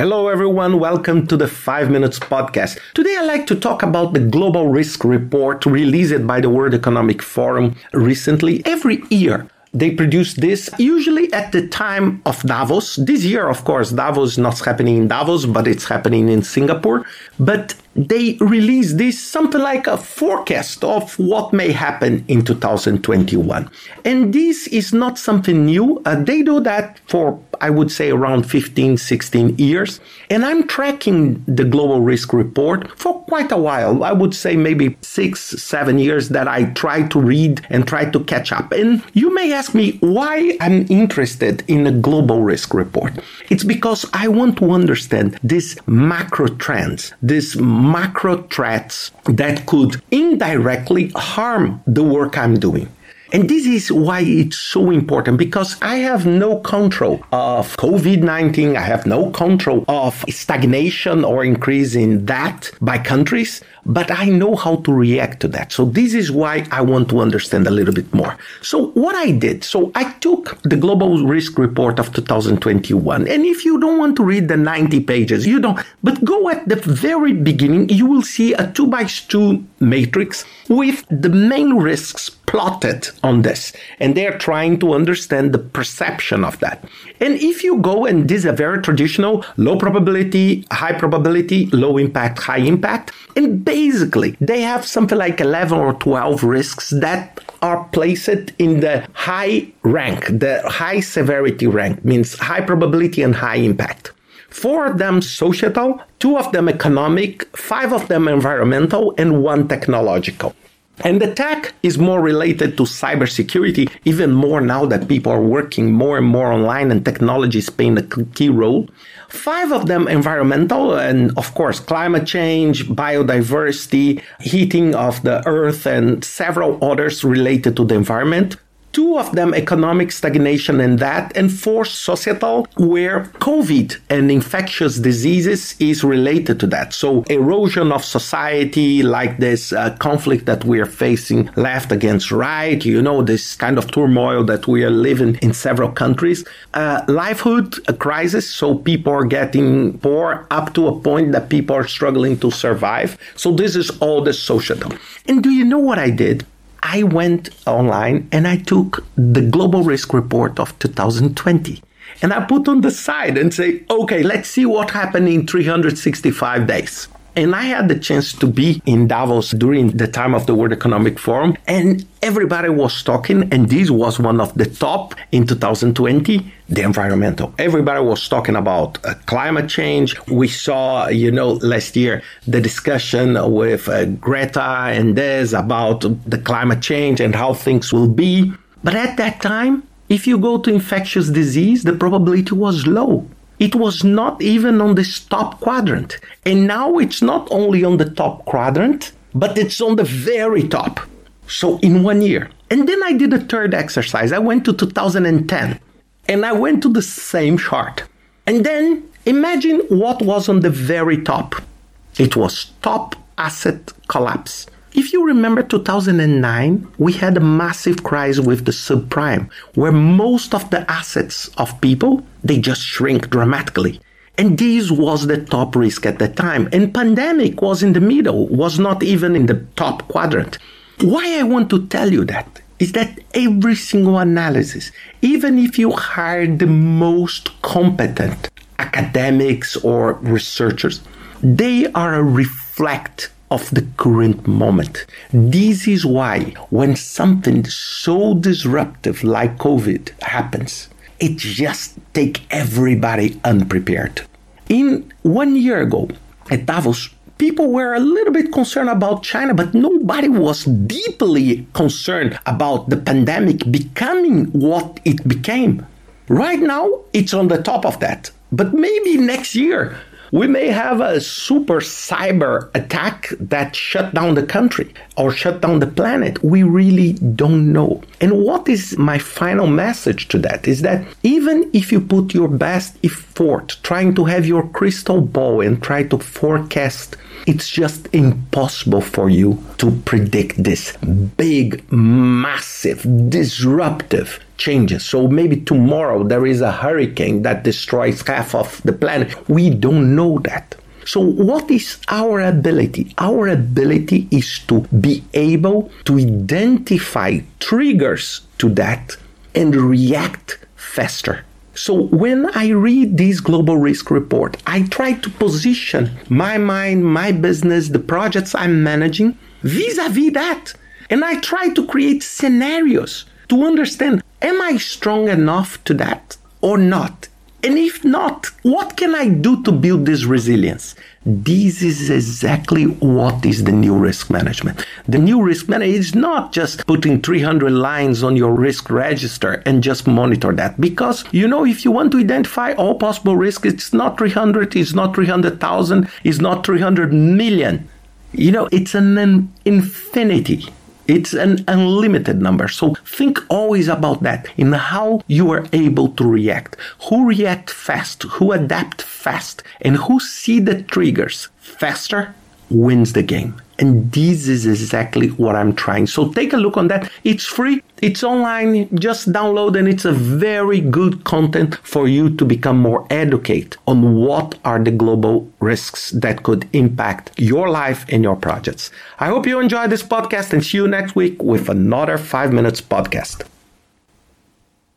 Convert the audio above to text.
Hello, everyone. Welcome to the 5 Minutes Podcast. Today, I'd like to talk about the Global Risk Report released by the World Economic Forum recently. Every year, they produce this usually at the time of Davos. This year, of course, Davos is not happening in Davos, but it's happening in Singapore. But they release this something like a forecast of what may happen in 2021. And this is not something new. Uh, they do that for I would say around 15, 16 years. And I'm tracking the global risk report for quite a while. I would say maybe six, seven years that I try to read and try to catch up. And you may ask me why I'm interested in a global risk report. It's because I want to understand these macro trends, these macro threats that could indirectly harm the work I'm doing. And this is why it's so important because I have no control of COVID 19. I have no control of stagnation or increase in that by countries, but I know how to react to that. So this is why I want to understand a little bit more. So what I did, so I took the global risk report of 2021. And if you don't want to read the 90 pages, you don't, but go at the very beginning, you will see a two by two matrix with the main risks plotted on this. And they're trying to understand the perception of that. And if you go, and this is a very traditional low probability, high probability, low impact, high impact. And basically, they have something like 11 or 12 risks that are placed in the high rank, the high severity rank, means high probability and high impact. Four of them societal, two of them economic, five of them environmental, and one technological. And the tech is more related to cybersecurity, even more now that people are working more and more online and technology is playing a key role. Five of them environmental, and of course, climate change, biodiversity, heating of the earth, and several others related to the environment two of them economic stagnation and that, and four societal, where COVID and infectious diseases is related to that. So erosion of society, like this uh, conflict that we are facing left against right, you know, this kind of turmoil that we are living in several countries. Uh, livelihood crisis, so people are getting poor up to a point that people are struggling to survive. So this is all the societal. And do you know what I did? I went online and I took the global risk report of 2020 and I put on the side and say, okay, let's see what happened in 365 days. And I had the chance to be in Davos during the time of the World Economic Forum, and everybody was talking, and this was one of the top in 2020 the environmental. Everybody was talking about uh, climate change. We saw, you know, last year the discussion with uh, Greta and Des about the climate change and how things will be. But at that time, if you go to infectious disease, the probability was low. It was not even on this top quadrant. And now it's not only on the top quadrant, but it's on the very top. So in one year. And then I did a third exercise. I went to 2010 and I went to the same chart. And then imagine what was on the very top. It was top asset collapse. If you remember 2009, we had a massive crisis with the subprime, where most of the assets of people, they just shrink dramatically. And this was the top risk at the time. And pandemic was in the middle, was not even in the top quadrant. Why I want to tell you that is that every single analysis, even if you hire the most competent academics or researchers, they are a reflect of the current moment. This is why when something so disruptive like COVID happens, it just take everybody unprepared. In one year ago at Davos, people were a little bit concerned about China, but nobody was deeply concerned about the pandemic becoming what it became. Right now, it's on the top of that. But maybe next year, we may have a super cyber attack that shut down the country or shut down the planet. We really don't know. And what is my final message to that is that even if you put your best effort trying to have your crystal ball and try to forecast, it's just impossible for you to predict this big, massive, disruptive changes. So maybe tomorrow there is a hurricane that destroys half of the planet. We don't know that. So, what is our ability? Our ability is to be able to identify triggers to that and react faster. So when I read this global risk report, I try to position my mind, my business, the projects I'm managing vis-a-vis that. And I try to create scenarios to understand am I strong enough to that or not? And if not, what can I do to build this resilience? This is exactly what is the new risk management. The new risk management is not just putting 300 lines on your risk register and just monitor that. Because, you know, if you want to identify all possible risks, it's not 300, it's not 300,000, it's not 300 million. You know, it's an infinity it's an unlimited number. So think always about that in how you are able to react. Who react fast, who adapt fast, and who see the triggers faster wins the game. And this is exactly what I'm trying. So take a look on that. It's free. It's online. Just download and it's a very good content for you to become more educated on what are the global risks that could impact your life and your projects. I hope you enjoyed this podcast and see you next week with another 5 minutes podcast.